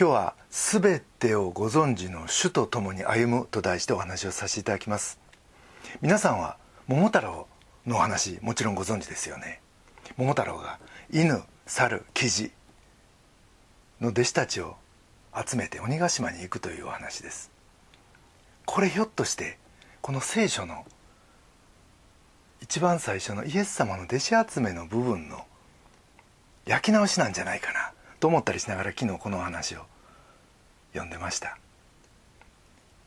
今日は「すべてをご存知の主と共に歩む」と題してお話をさせていただきます。皆さんは桃太郎のお話もちろんご存知ですよね。桃太郎が犬猿キジの弟子たちを集めて鬼ヶ島に行くというお話です。これひょっとしてこの聖書の一番最初のイエス様の弟子集めの部分の焼き直しなんじゃないかな。と思ったりしながら昨日このお話を読んでました。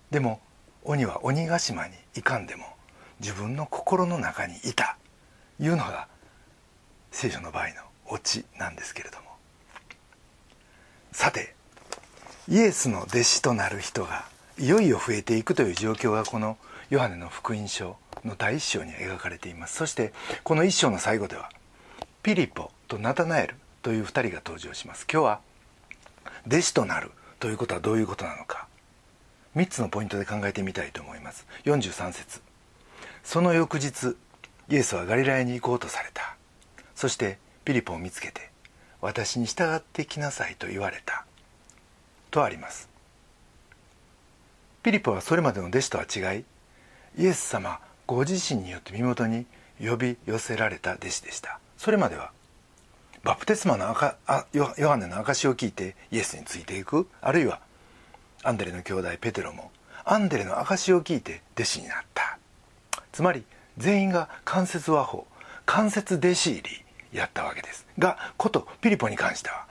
でも鬼は鬼ヶ島に行かんでも自分の心の中にいたいうのが聖書の場合のオチなんですけれども。さてイエスの弟子となる人がいよいよ増えていくという状況がこのヨハネの福音書の第一章に描かれています。そしてこの一章の最後ではピリポとナタナエルという2人が登場します。今日は弟子となるということはどういうことなのか。3つのポイントで考えてみたいと思います。43節。その翌日イエスはガリラヤに行こうとされた。そしてピリポを見つけて私に従ってきなさいと言われた。とあります。ピリポはそれまでの弟子とは違いイエス様ご自身によって身元に呼び寄せられた弟子でした。それまではバプテスマの赤あヨハネの証を聞いてイエスについていく？あるいはアンデレの兄弟ペテロもアンデレの証を聞いて弟子になった。つまり全員が間接和法間接弟子入りやったわけです。がことピリポに関しては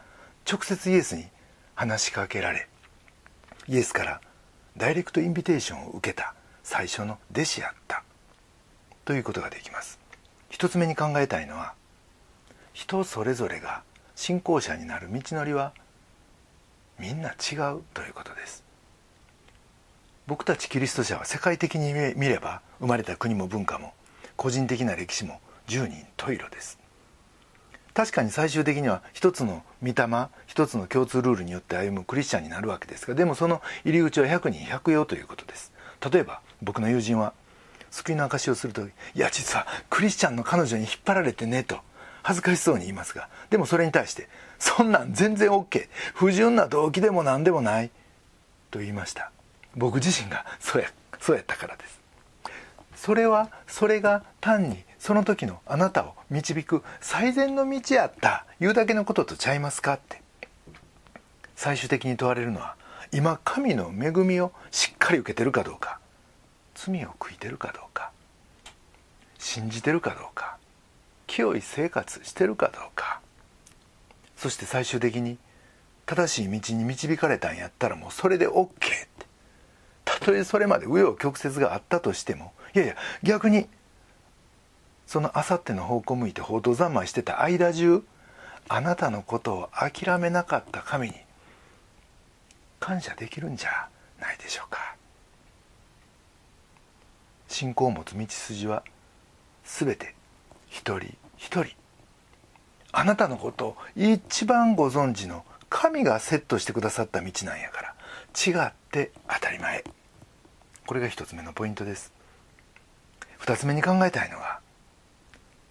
直接イエスに話しかけられイエスからダイレクトインビテーションを受けた最初の弟子やった。ということができます。一つ目に考えたいのは人それぞれが信仰者になる道のりはみんな違うということです。僕たちキリスト者は世界的に見れば生まれた国も文化も個人的な歴史も十人十色です。確かに最終的には一つの御霊一つの共通ルールによって歩むクリスチャンになるわけですがでもその入り口は100人100用ということです。例えば僕の友人は救いの証しをするといや実はクリスチャンの彼女に引っ張られてねと。恥ずかしそうに言いますがでもそれに対してそんなん全然 OK 不純な動機でも何でもないと言いました。僕自身がそうやそうやったからです。それはそれが単にその時のあなたを導く最善の道やった言うだけのこととちゃいますかって。最終的に問われるのは今神の恵みをしっかり受けてるかどうか罪を悔いてるかどうか信じてるかどうか清い生活してるかどうか。そして最終的に正しい道に導かれたんやったらもうそれで OK って。たとえそれまで紆余曲折があったとしてもいやいや逆にそのあさっての方向向いて報道三昧してた間中あなたのことを諦めなかった神に感謝できるんじゃないでしょうか。信仰を持つ道筋は全て一人一人。あなたのことを一番ご存知の神がセットしてくださった道なんやから。違って当たり前。これが一つ目のポイントです。二つ目に考えたいのは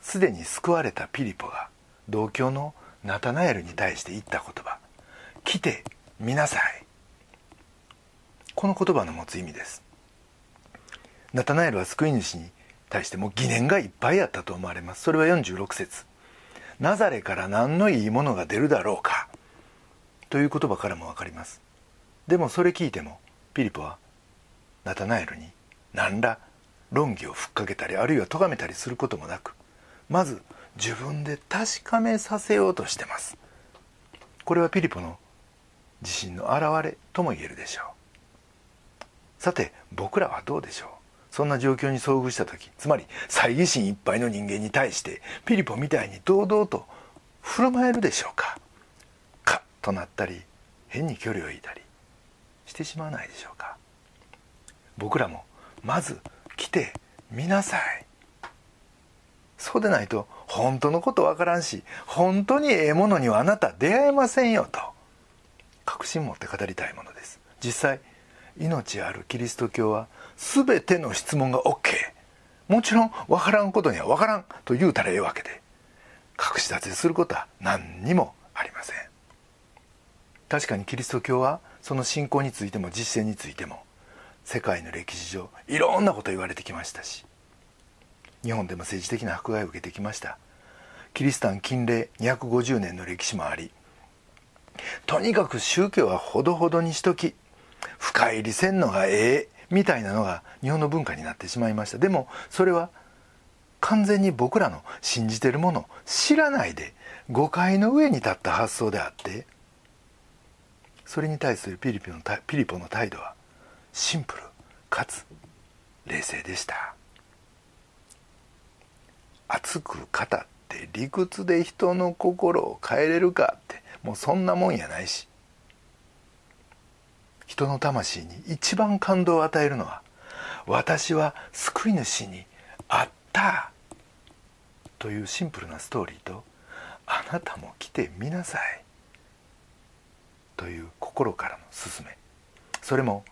すでに救われたピリポが同郷のナタナエルに対して言った言葉「来てみなさい」この言葉の持つ意味です。ナタナエルは救い主に対しても疑念がいっぱいあったと思われます。それは46節。ナザレから何のいいものが出るだろうか。という言葉からも分かります。でもそれ聞いてもピリポはナタナエルに何ら論議をふっかけたりあるいは咎めたりすることもなくまず自分で確かめさせようとしてます。これはピリポの自信の表れとも言えるでしょう。さて僕らはどうでしょう。そんな状況に遭遇した時つまり猜疑心いっぱいの人間に対してピリポみたいに堂々と振る舞えるでしょうか？カッとなったり変に距離を置いたりしてしまわないでしょうか？僕らもまず来てみなさい。そうでないと本当のことわからんし本当にええものにはあなた出会えませんよと確信持って語りたいものです。実際命あるキリスト教は全ての質問が OK もちろん分からんことには分からんと言うたらええわけで。隠し立てすることは何にもありません。確かにキリスト教はその信仰についても実践についても世界の歴史上いろんなこと言われてきましたし日本でも政治的な迫害を受けてきました。キリシタン禁令250年の歴史もありとにかく宗教はほどほどにしとき深入りせんのがええ。みたいなのが日本の文化になってしまいました。でもそれは完全に僕らの信じてるもの知らないで誤解の上に立った発想であってそれに対するピリピのピリポの態度はシンプルかつ冷静でした。熱く語って理屈で人の心を変えれるかってもうそんなもんやないし。人の魂に一番感動を与えるのは私は救い主に会ったというシンプルなストーリーとあなたも来てみなさいという心からの勧め。それも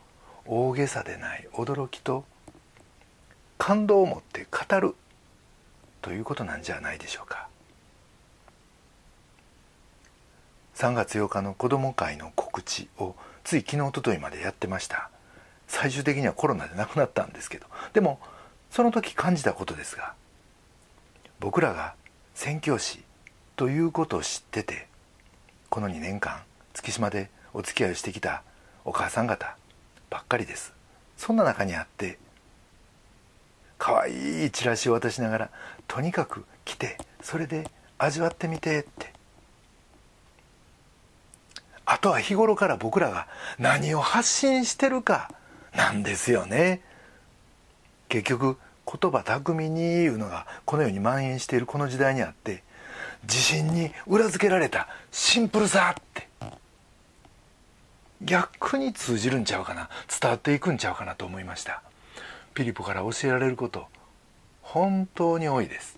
大げさでない驚きと感動を持って語るということなんじゃないでしょうか。3月8日の子ども会の告知をつい昨日おとといまでやってました。最終的にはコロナで亡くなったんですけど。でもその時感じたことですが僕らが宣教師ということを知っててこの2年間月島でお付き合いをしてきたお母さん方ばっかりです。そんな中にあって可愛いチラシを渡しながらとにかく来てそれで味わってみてってあとは日頃から僕らが何を発信してるかなんですよね。結局言葉巧みに言うのがこのように蔓延しているこの時代にあって自信に裏付けられたシンプルさって逆に通じるんちゃうかな伝わっていくんちゃうかなと思いました。ピリポから教えられること本当に多いです。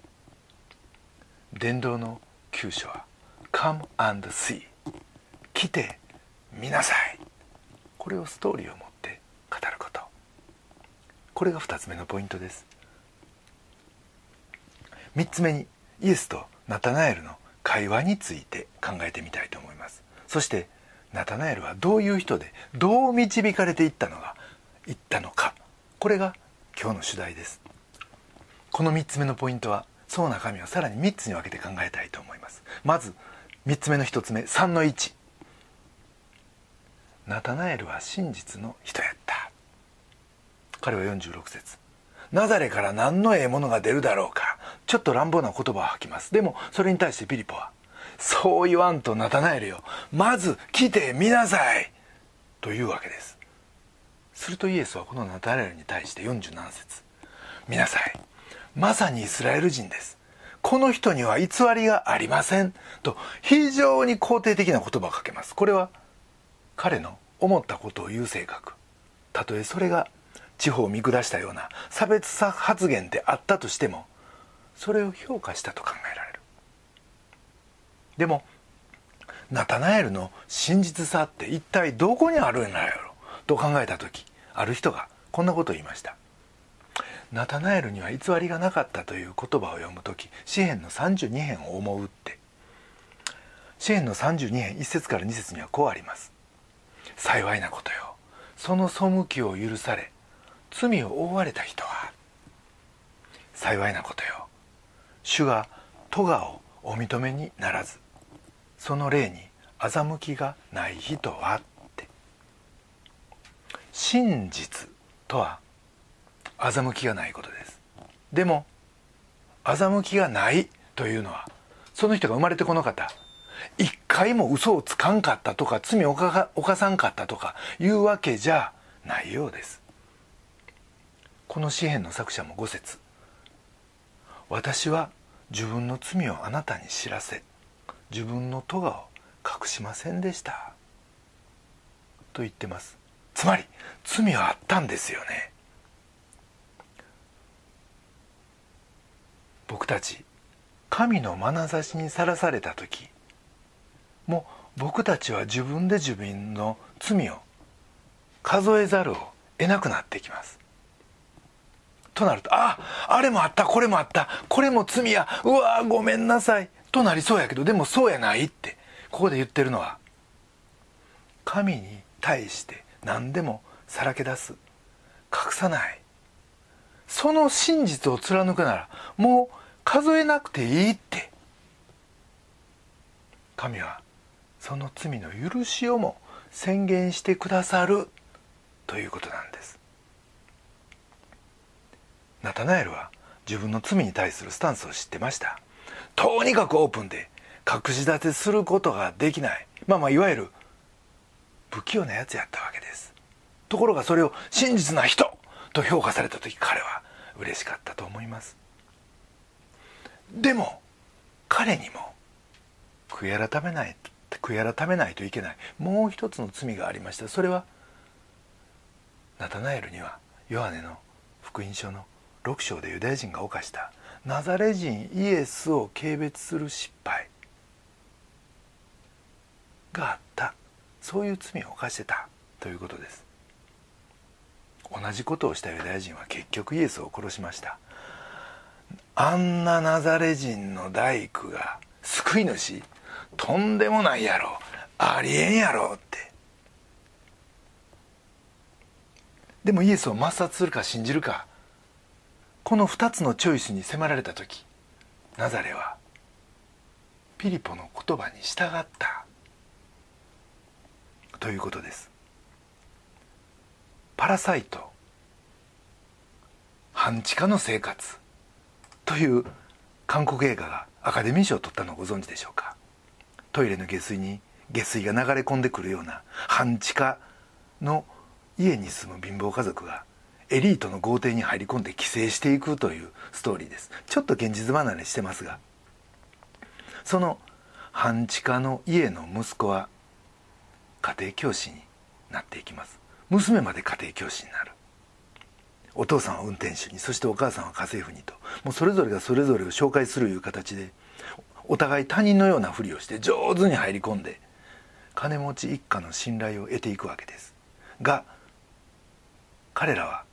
伝道の急所は Come and see 来て見なさい。これをストーリーを持って語ること。これが2つ目のポイントです。3つ目にイエスとナタナエルの会話について考えてみたいと思います。そしてナタナエルはどういう人でどう導かれていったのがいったのか。これが今日の主題です。この3つ目のポイントはその中身をさらに3つに分けて考えたいと思います。まず3つ目の1つ目3の1ナタナエルは真実の人やった。彼は46節。ナザレから何のええものが出るだろうか。ちょっと乱暴な言葉を吐きます。でもそれに対してピリポはそう言わんとナタナエルよ。まず来てみなさい。というわけです。するとイエスはこのナタナエルに対して47節。見なさい。まさにイスラエル人です。この人には偽りがありません。と非常に肯定的な言葉をかけます。これは彼の思ったことを言う性格。たとえそれが地方を見下したような差別さ発言であったとしてもそれを評価したと考えられる。でもナタナエルの真実さって一体どこにあるんだろうと考えた時ある人がこんなことを言いました。ナタナエルには偽りがなかったという言葉を読む時詩篇の32編を思うって。詩篇の32編1節から2節にはこうあります。幸いなことよ。その背きを許され罪を負われた人は幸いなことよ。主が咎をお認めにならずその霊に欺きがない人はって。真実とは欺きがないことです。でも欺きがないというのはその人が生まれてこの方一回も嘘をつかんかったとか罪を犯さんかったとかいうわけじゃないようです。この詩篇の作者も5節。私は自分の罪をあなたに知らせ自分の咎を隠しませんでした。と言ってます。つまり罪はあったんですよね。僕たち神の眼差しにさらされた時もう僕たちは自分で自分の罪を数えざるを得なくなってきます。となるとああれもあったこれもあったこれも罪やうわごめんなさいとなりそうやけどでもそうやないってここで言ってるのは神に対して何でもさらけ出す隠さない。その真実を貫くならもう数えなくていいって。神はその罪の許しをも宣言してくださるということなんです。ナタナエルは自分の罪に対するスタンスを知ってました。とにかくオープンで隠し立てすることができない。まあまあいわゆる不器用なやつやったわけです。ところがそれを真実な人と評価された時彼は嬉しかったと思います。でも彼にも悔い改めない悔い改めないといけないもう一つの罪がありました。それはナタナエルにはヨハネの福音書の6章でユダヤ人が犯した。ナザレ人イエスを軽蔑する失敗。があった。そういう罪を犯してたということです。同じことをしたユダヤ人は結局イエスを殺しました。あんなナザレ人の大工が救い主とんでもないやろ。ありえんやろって。でもイエスを抹殺するか信じるか。この2つのチョイスに迫られた時ナザレはピリポの言葉に従った。ということです。パラサイト。半地下の生活。という韓国映画がアカデミー賞を取ったのをご存知でしょうか。トイレの下水に下水が流れ込んでくるような半地下の家に住む貧乏家族がエリートの豪邸に入り込んで寄生していくというストーリーです。ちょっと現実離れしてますがその半地下の家の息子は家庭教師になっていきます。娘まで家庭教師になる。お父さんは運転手にそしてお母さんは家政婦にと。もうそれぞれがそれぞれを紹介するいう形でお互い他人のようなふりをして上手に入り込んで金持ち一家の信頼を得ていくわけです。が彼らは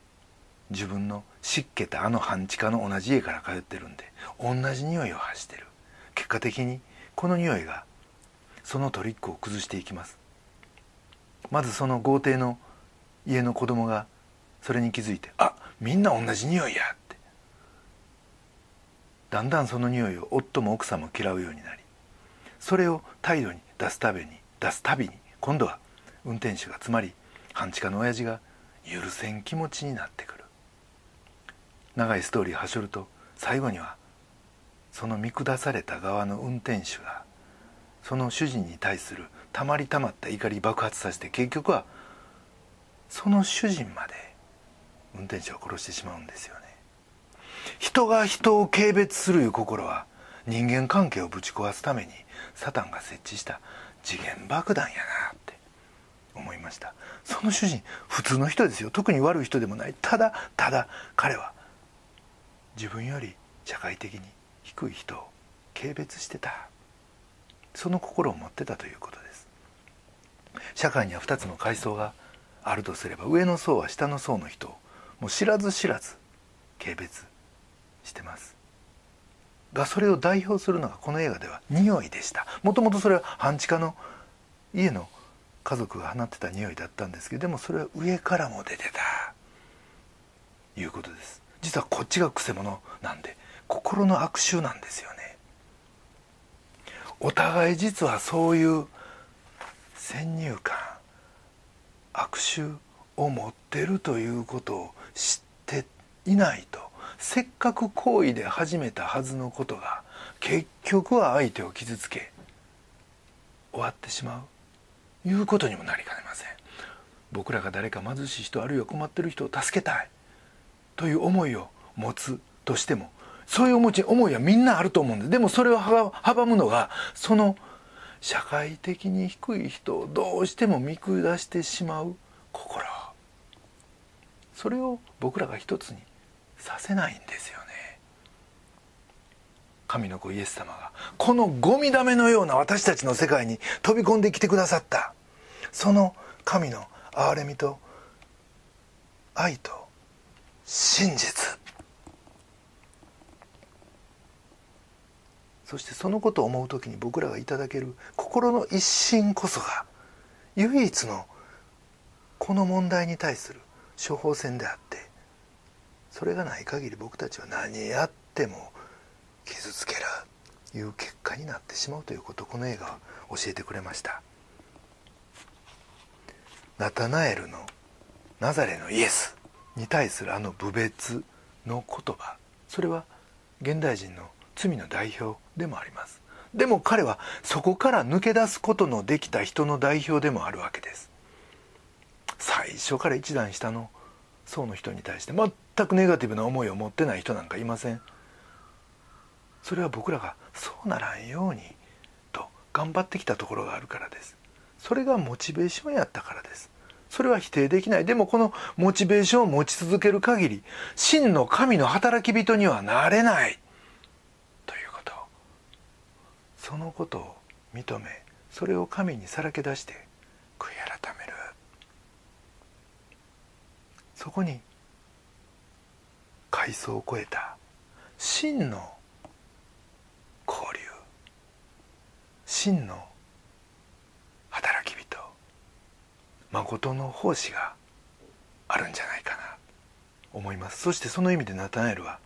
自分の湿気たあの半地下の同じ家から通ってるんで同じ匂いを発してる。結果的にこの匂いがそのトリックを崩していきます。まずその豪邸の家の子供がそれに気づいてあみんな同じ匂いや。だんだんその匂いを夫も奥さんも嫌うようになりそれを態度に出すたびに出すたびに今度は運転手がつまり半地下の親父が許せん気持ちになってくる。長いストーリーはしょると最後にはその見下された側の運転手がその主人に対するたまりたまった怒り爆発させて結局はその主人まで運転手を殺してしまうんですよ人が人を軽蔑するいう心は人間関係をぶち壊すためにサタンが設置した次元爆弾やなって思いました。その主人普通の人ですよ。特に悪い人でもない。ただただ彼は自分より社会的に低い人を軽蔑してた。その心を持ってたということです。社会には2つの階層があるとすれば上の層は下の層の人をもう知らず知らず軽蔑してます。がそれを代表するのがこの映画では匂いでした。もともとそれは半地下の家の家族が放ってた匂いだったんですけどでもそれは上からも出てた。いうことです。実はこっちがくせ者なんで心の悪臭なんですよね。お互い実はそういう先入観悪臭を持ってるということを知っていないと。せっかく行為で始めたはずのことが結局は相手を傷つけ終わってしまう。いうことにもなりかねません。僕らが誰か貧しい人あるいは困ってる人を助けたい。という思いを持つとしてもそういう思い思いはみんなあると思うんです。でもそれを阻むのがその社会的に低い人をどうしても見下してしまう心。それを僕らが一つにさせないんですよね。神の子イエス様がこのゴミだめのような私たちの世界に飛び込んできてくださった。その神の憐れみと愛と真実。そしてそのことを思う時に僕らがいただける心の一心こそが唯一のこの問題に対する処方箋であってそれがない限り僕たちは何やっても傷つけるいう結果になってしまうということをこの映画は教えてくれました。ナタナエルのナザレのイエスに対するあの侮蔑の言葉それは現代人の罪の代表でもあります。でも彼はそこから抜け出すことのできた人の代表でもあるわけです。最初から一段下の層の人に対して全くネガティブな思いを持ってない人なんかいません。それは僕らがそうならんようにと頑張ってきたところがあるからです。それがモチベーションやったからです。それは否定できない。でもこのモチベーションを持ち続ける限り真の神の働き人にはなれない。ということ。そのことを認めそれを神にさらけ出して悔い改める。そこに階層を超えた真の交流真の働き人誠の奉仕があるんじゃないかなと思います。そしてその意味でナタナエルは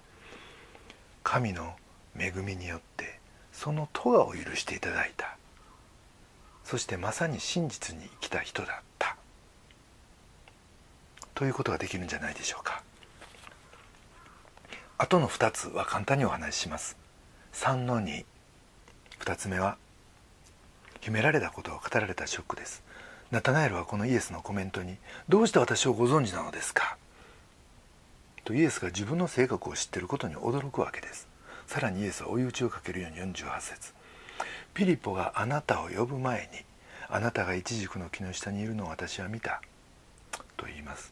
神の恵みによってその咎を許していただいた。そしてまさに真実に生きた人だった。ということができるんじゃないでしょうか。あとの2つは簡単にお話しします。3の22つ目は秘められたことを語られたショックです。ナタナエルはこのイエスのコメントに「どうして私をご存知なのですか?」とイエスが自分の性格を知っていることに驚くわけです。さらにイエスは追い打ちをかけるように48節。ピリポがあなたを呼ぶ前にあなたがイチジクの木の下にいるのを私は見た。と言います。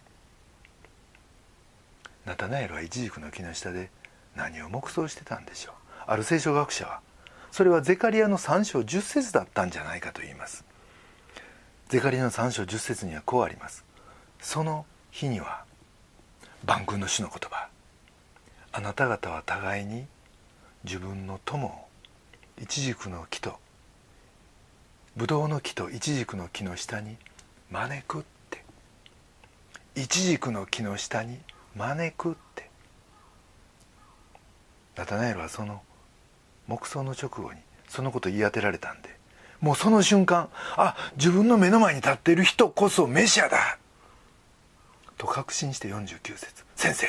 ナタナエルはイチジクの木の下で何を黙想してたんでしょう。ある聖書学者はそれはゼカリアの3章10節だったんじゃないかと言います。ゼカリアの3章10節にはこうあります。その日には万軍の主の言葉。あなた方は互いに自分の友をイチジクの木とブドウの木とイチジクの木の下に招くって。イチジクの木の下に招く招くって。ナタナエルはその黙想の直後にそのこと言い当てられたんでもうその瞬間あ自分の目の前に立っている人こそメシアだと確信して49節。先生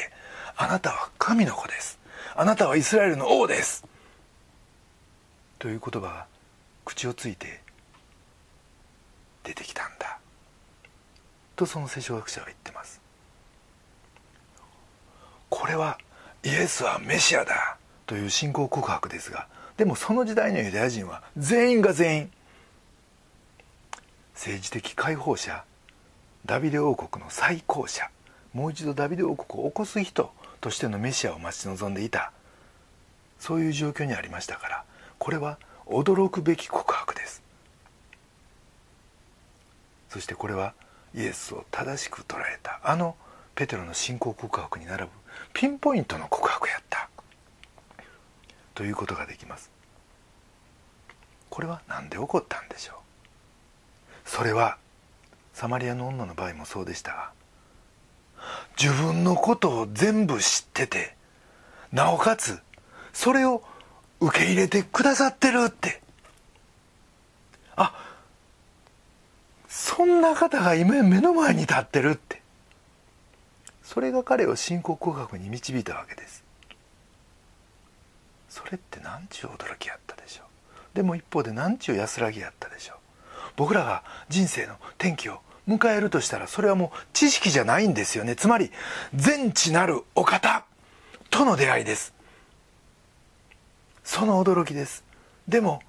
あなたは神の子です。あなたはイスラエルの王です。という言葉が口をついて出てきたんだ。とその聖書学者は言ってます。これはイエスはメシアだ。という信仰告白ですがでもその時代のユダヤ人は全員が全員政治的解放者ダビデ王国の再興者もう一度ダビデ王国を起こす人としてのメシアを待ち望んでいた。そういう状況にありましたからこれは驚くべき告白です。そしてこれはイエスを正しく捉えたあのペテロの信仰告白に並ぶピンポイントの告白やった。ということができます。これは何で起こったんでしょう。それはサマリアの女の場合もそうでした。が自分のことを全部知っててなおかつそれを受け入れてくださってるって。あそんな方が今目の前に立ってるって。それが彼を信仰告白に導いたわけです。それって何ちゅう驚きやったでしょう。でも一方で何ちゅう安らぎやったでしょう。僕らが人生の転機を迎えるとしたらそれはもう知識じゃないんですよね。つまり全知なるお方との出会いです。その驚きです。でも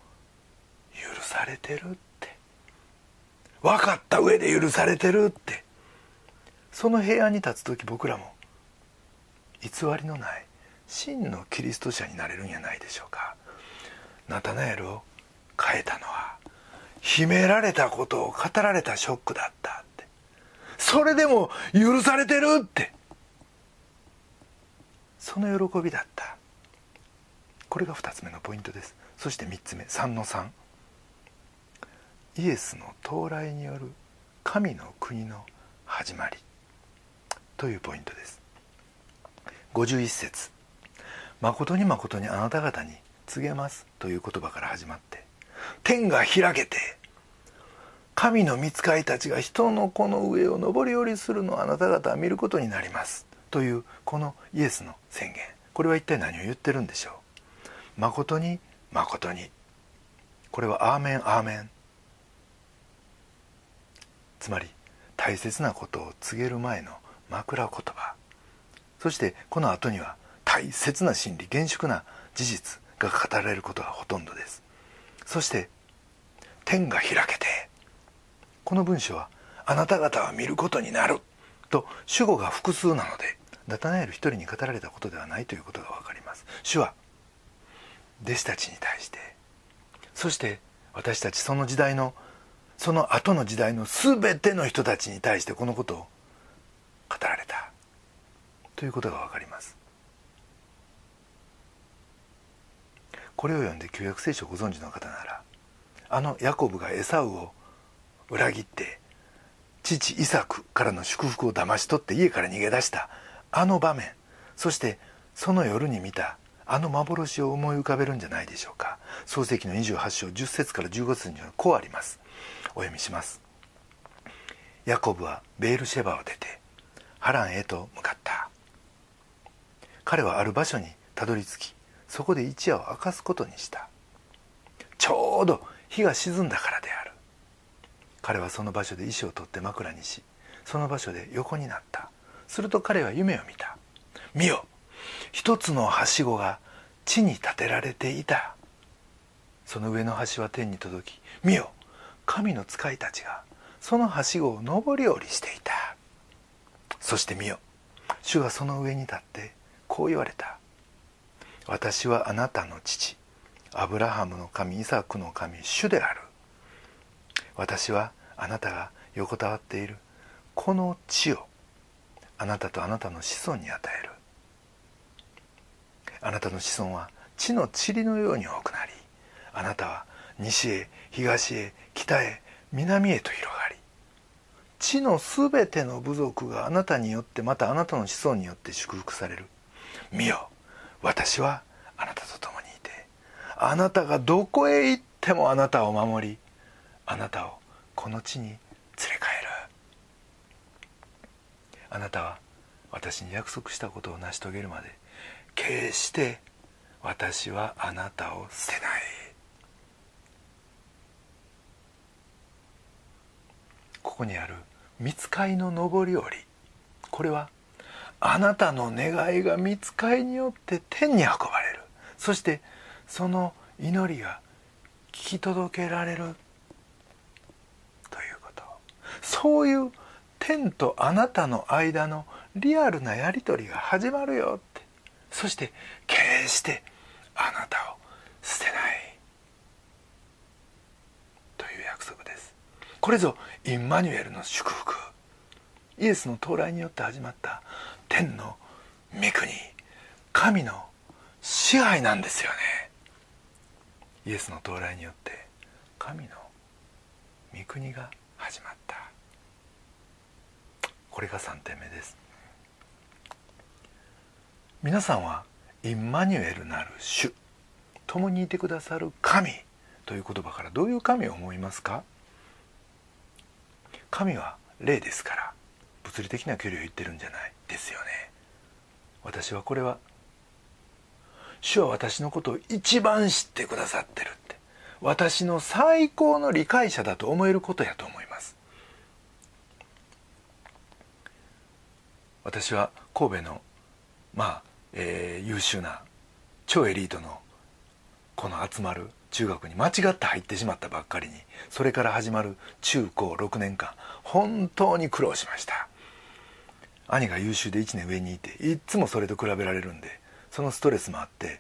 許されてるって。分かった上で許されてるって。その平安に立つ時僕らも偽りのない真のキリスト者になれるんやないでしょうか。ナタナエルを変えたのは秘められたことを語られたショックだったって。それでも許されてるって。その喜びだった。これが2つ目のポイントです。そして3つ目3の3イエスの到来による神の国の始まり。というポイントです。51節。誠に誠にあなた方に告げます」という言葉から始まって天が開けて神の御使いたちが人の子の上を上り下りするのをあなた方は見ることになりますというこのイエスの宣言。これは一体何を言ってるんでしょう？誠に誠に。これはアーメンアーメン。つまり大切なことを告げる前の枕言葉。そしてこの後には大切な真理厳粛な事実が語られることがほとんどです。そして天が開けてこの文章はあなた方は見ることになると主語が複数なのでナタナエル一人に語られたことではないということが分かります。主は弟子たちに対してそして私たちその時代のその後の時代の全ての人たちに対してこのことを語られた。ということが分かります。これを読んで旧約聖書をご存知の方ならあのヤコブがエサウを裏切って父イサクからの祝福を騙し取って家から逃げ出したあの場面そしてその夜に見たあの幻を思い浮かべるんじゃないでしょうか。創世紀の28章10節から15節にはこうあります。お読みします。ヤコブはベールシェバを出てハランへと向かった。彼はある場所にたどり着きそこで一夜を明かすことにした。ちょうど日が沈んだからである。彼はその場所で石を取って枕にしその場所で横になった。すると彼は夢を見た。見よ一つのはしごが地に建てられていた。その上の橋は天に届き見よ神の使いたちがそのはしごを上り下りしていた。そして見よ主がその上に立ってこう言われた。私はあなたの父アブラハムの神イサクの神主である。私はあなたが横たわっているこの地をあなたとあなたの子孫に与える。あなたの子孫は地の塵のように多くなりあなたは西へ東へ北へ南へと広がり地のすべての部族があなたによってまたあなたの子孫によって祝福される。見よ私はあなたと共にいてあなたがどこへ行ってもあなたを守りあなたをこの地に連れ帰る。あなたは私に約束したことを成し遂げるまで決して私はあなたを捨てない。ここにある見つかいの上り下り。これはあなたの願いが見つかいによって天に運ばれる。そしてその祈りが聞き届けられるということ。そういう天とあなたの間のリアルなやり取りが始まるよって。そして決してあなたを捨てないという約束ですこれぞインマニュエルの祝福。イエスの到来によって始まった天の御国神の支配なんですよね。イエスの到来によって神の御国が始まった。これが3点目です。皆さんはインマニュエルなる主共にいてくださる神という言葉からどういう神を思いますか？神は霊ですから物理的な距離を言ってるんじゃないですよね。私はこれは主は私のことを一番知ってくださってるって私の最高の理解者だと思えることやと思います。私は神戸のまあ、えー、優秀な超エリートのこの集まる中学に間違って入ってしまったばっかりにそれから始まる中高6年間本当に苦労しました。兄が優秀で1年上にいていっつもそれと比べられるんでそのストレスもあって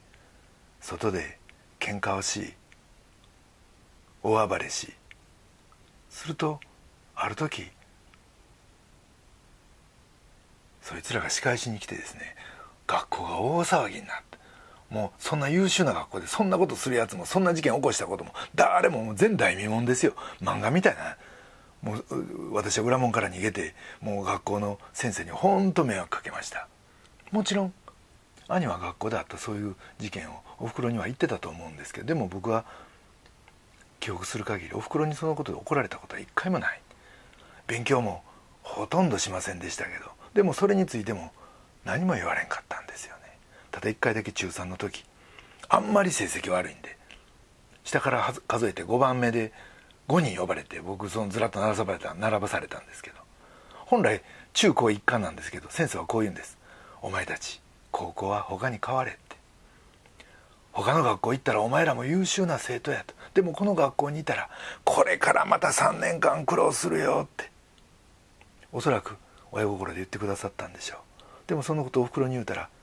外で喧嘩をし大暴れしするとある時そいつらが仕返しに来てですね学校が大騒ぎになってもうそんな優秀な学校でそんなことするやつもそんな事件起こしたことも誰ももう前代未聞ですよ。漫画みたいな。もう私は裏門から逃げてもう学校の先生に本当迷惑かけました。もちろん兄は学校であったそういう事件をおふくろには言ってたと思うんですけどでも僕は記憶する限りおふくろにそのことで怒られたことは一回もない。勉強もほとんどしませんでしたけどでもそれについても何も言われんかったんですよね。ただ一回だけ中3の時あんまり成績悪いんで下から数えて5番目で5人呼ばれて僕そのずらっと並ばれた並ばされたんですけど本来中高一貫なんですけど先生はこう言うんです「お前たち高校は他に変われ」って。他の学校行ったらお前らも優秀な生徒やと。でもこの学校にいたらこれからまた3年間苦労するよって。おそらく親心で言ってくださったんでしょう。でもそのことをおふくろに言うたら「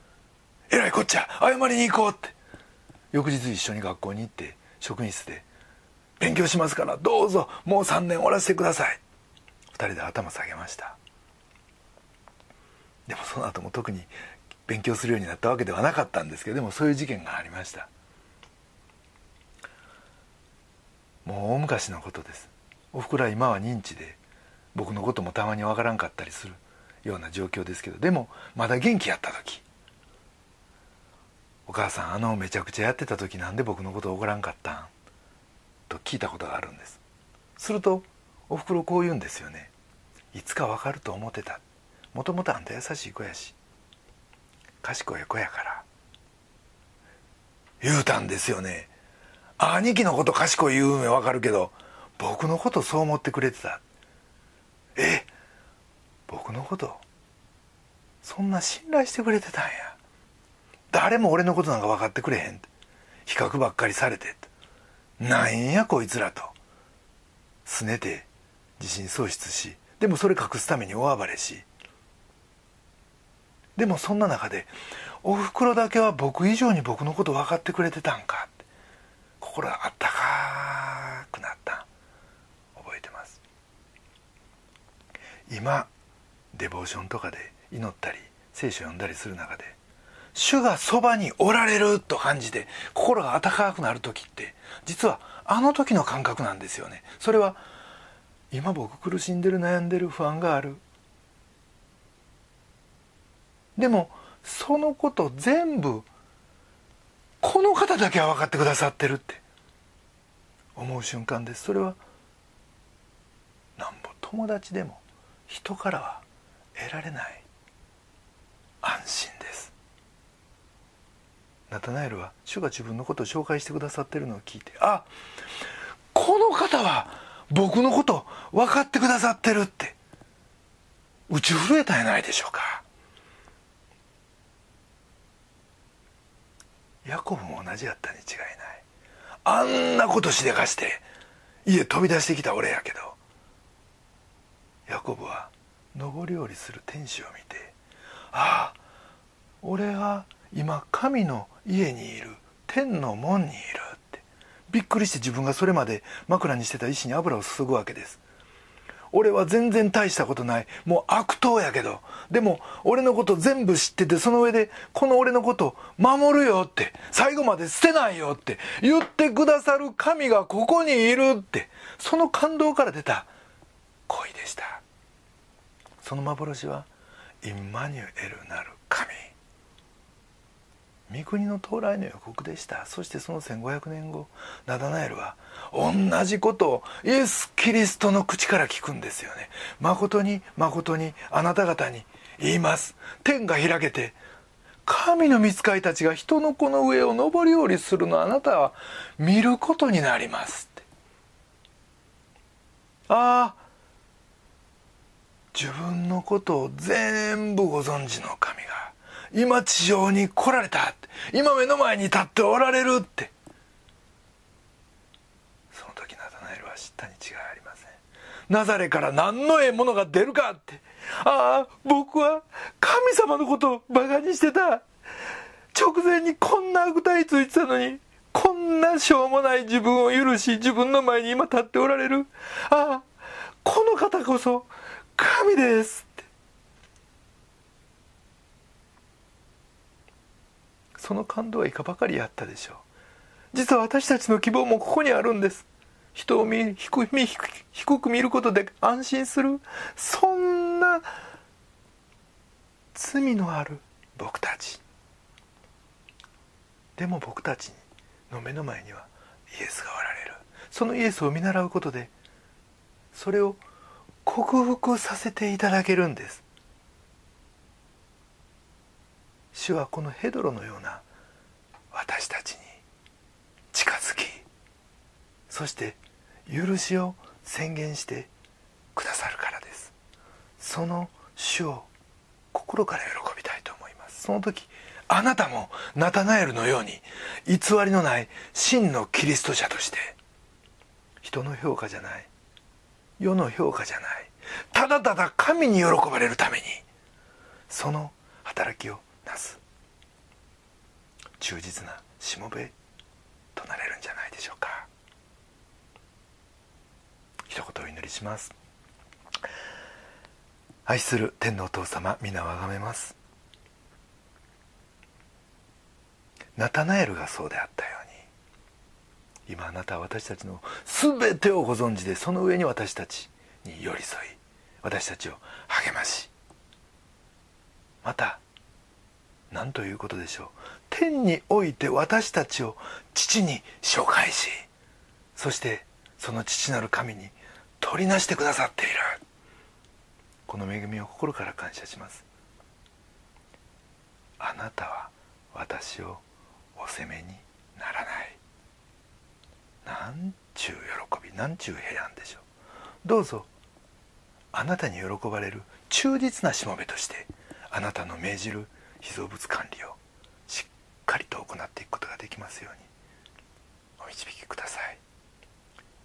えらいこっちゃ謝りに行こう」って。翌日一緒に学校に行って職員室で「勉強しますからどうぞもう3年終わらせてください」2人で頭下げました。でもその後も特に勉強するようになったわけではなかったんですけどでもそういう事件がありました。もう大昔のことです。おふくろは今は認知で僕のこともたまにわからんかったりするような状況ですけどでもまだ元気やった時。お母さんあのめちゃくちゃやってた時なんで僕のこと怒らんかったん？と聞いたことがあるんです。するとおふくろこう言うんですよね。いつかわかると思ってた。もともとあんた優しい子やし。賢い子やから。言うたんですよね。兄貴のこと賢い言うめわかるけど僕のことそう思ってくれてた。え？僕のことそんな信頼してくれてたんや。誰も俺のことなんか分かってくれへん比較ばっかりされてなんやこいつらと。すねて自信喪失しでもそれ隠すために大暴れし。でもそんな中でおふくろだけは僕以上に僕のこと分かってくれてたんかって。心があったかくなった。覚えてます。今デボーションとかで祈ったり聖書読んだりする中で主がそばにおられると感じて心が温かくなる時って実はあの時の感覚なんですよね。それは今僕苦しんでる悩んでる不安がある。でもそのこと全部この方だけは分かってくださってるって思う瞬間です。それはなんぼ友達でも人からは得られない安心ナタナエルは主が自分のことを紹介してくださってるのを聞いてあこの方は僕のこと分かってくださってるって打ち震えたんやないでしょうか。ヤコブも同じやったに違いない。あんなことしでかして家飛び出してきた俺やけど。ヤコブは上り下りする天使を見てああ俺は今神の家にいる。天の門にいるって。びっくりして自分がそれまで枕にしてた石に油を注ぐわけです。俺は全然大したことない。もう悪党やけど。でも俺のこと全部知っててその上でこの俺のこと守るよって。最後まで捨てないよって。言ってくださる神がここにいるって。その感動から出た。恋でした。その幻はインマニュエルなる神。御国の到来の予告でした。そしてその1500年後ナダナエルは同じことをイエス・キリストの口から聞くんですよね。誠に誠にあなた方に言います。天が開けて神の御使いたちが人の子の上を上り下りするのあなたは見ることになりますって。ああ自分のことを全部ご存知の神が今地上に来られた今目の前に立っておられるって。その時ナタナエルは知ったに違いありません。ナザレから何のええものが出るかって。ああ僕は神様のことをバカにしてた。直前にこんな悪態ついてたのにこんなしょうもない自分を許し自分の前に今立っておられる。ああこの方こそ神です。その感動はいかばかりあったでしょう。実は私たちの希望もここにあるんです。人を見低低く見ることで安心する。そんな罪のある僕たち。でも僕たちの目の前にはイエスがおられる。そのイエスを見習うことでそれを克服させていただけるんです。主はこのヘドロのような私たちに近づきそして許しを宣言してくださるからです。その主を心から喜びたいと思います。その時あなたもナタナエルのように偽りのない真のキリスト者として人の評価じゃない世の評価じゃないただただ神に喜ばれるためにその働きをなす。忠実なしもべとなれるんじゃないでしょうか。一言お祈りします。愛する天のお父様皆をあがめます。ナタナエルがそうであったように今あなたは私たちの全てをご存知でその上に私たちに寄り添い私たちを励ましまた何ということでしょう。天において私たちを父に紹介しそしてその父なる神に取りなしてくださっている。この恵みを心から感謝します。あなたは私をお責めにならない。なんちゅう喜びなんちゅう平安でしょう。どうぞあなたに喜ばれる忠実なしもべとしてあなたの命じる被造物管理をしっかりと行っていくことができますように。お導きください。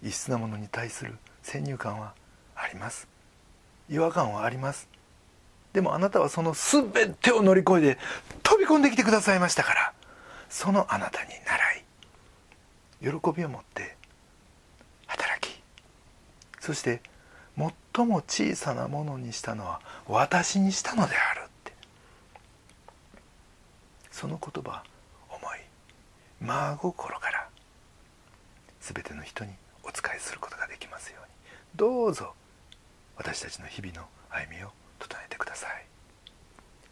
異質なものに対する先入観はあります。違和感はあります。でもあなたはその全てを乗り越えて飛び込んできてくださいましたから。そのあなたに習い喜びを持って働き。そして最も小さなものにしたのは私にしたのである。その言葉思い真心から全ての人にお仕えすることができますように。どうぞ私たちの日々の歩みを整えてください。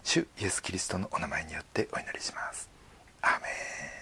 主イエス・キリストのお名前によってお祈りします。アメン。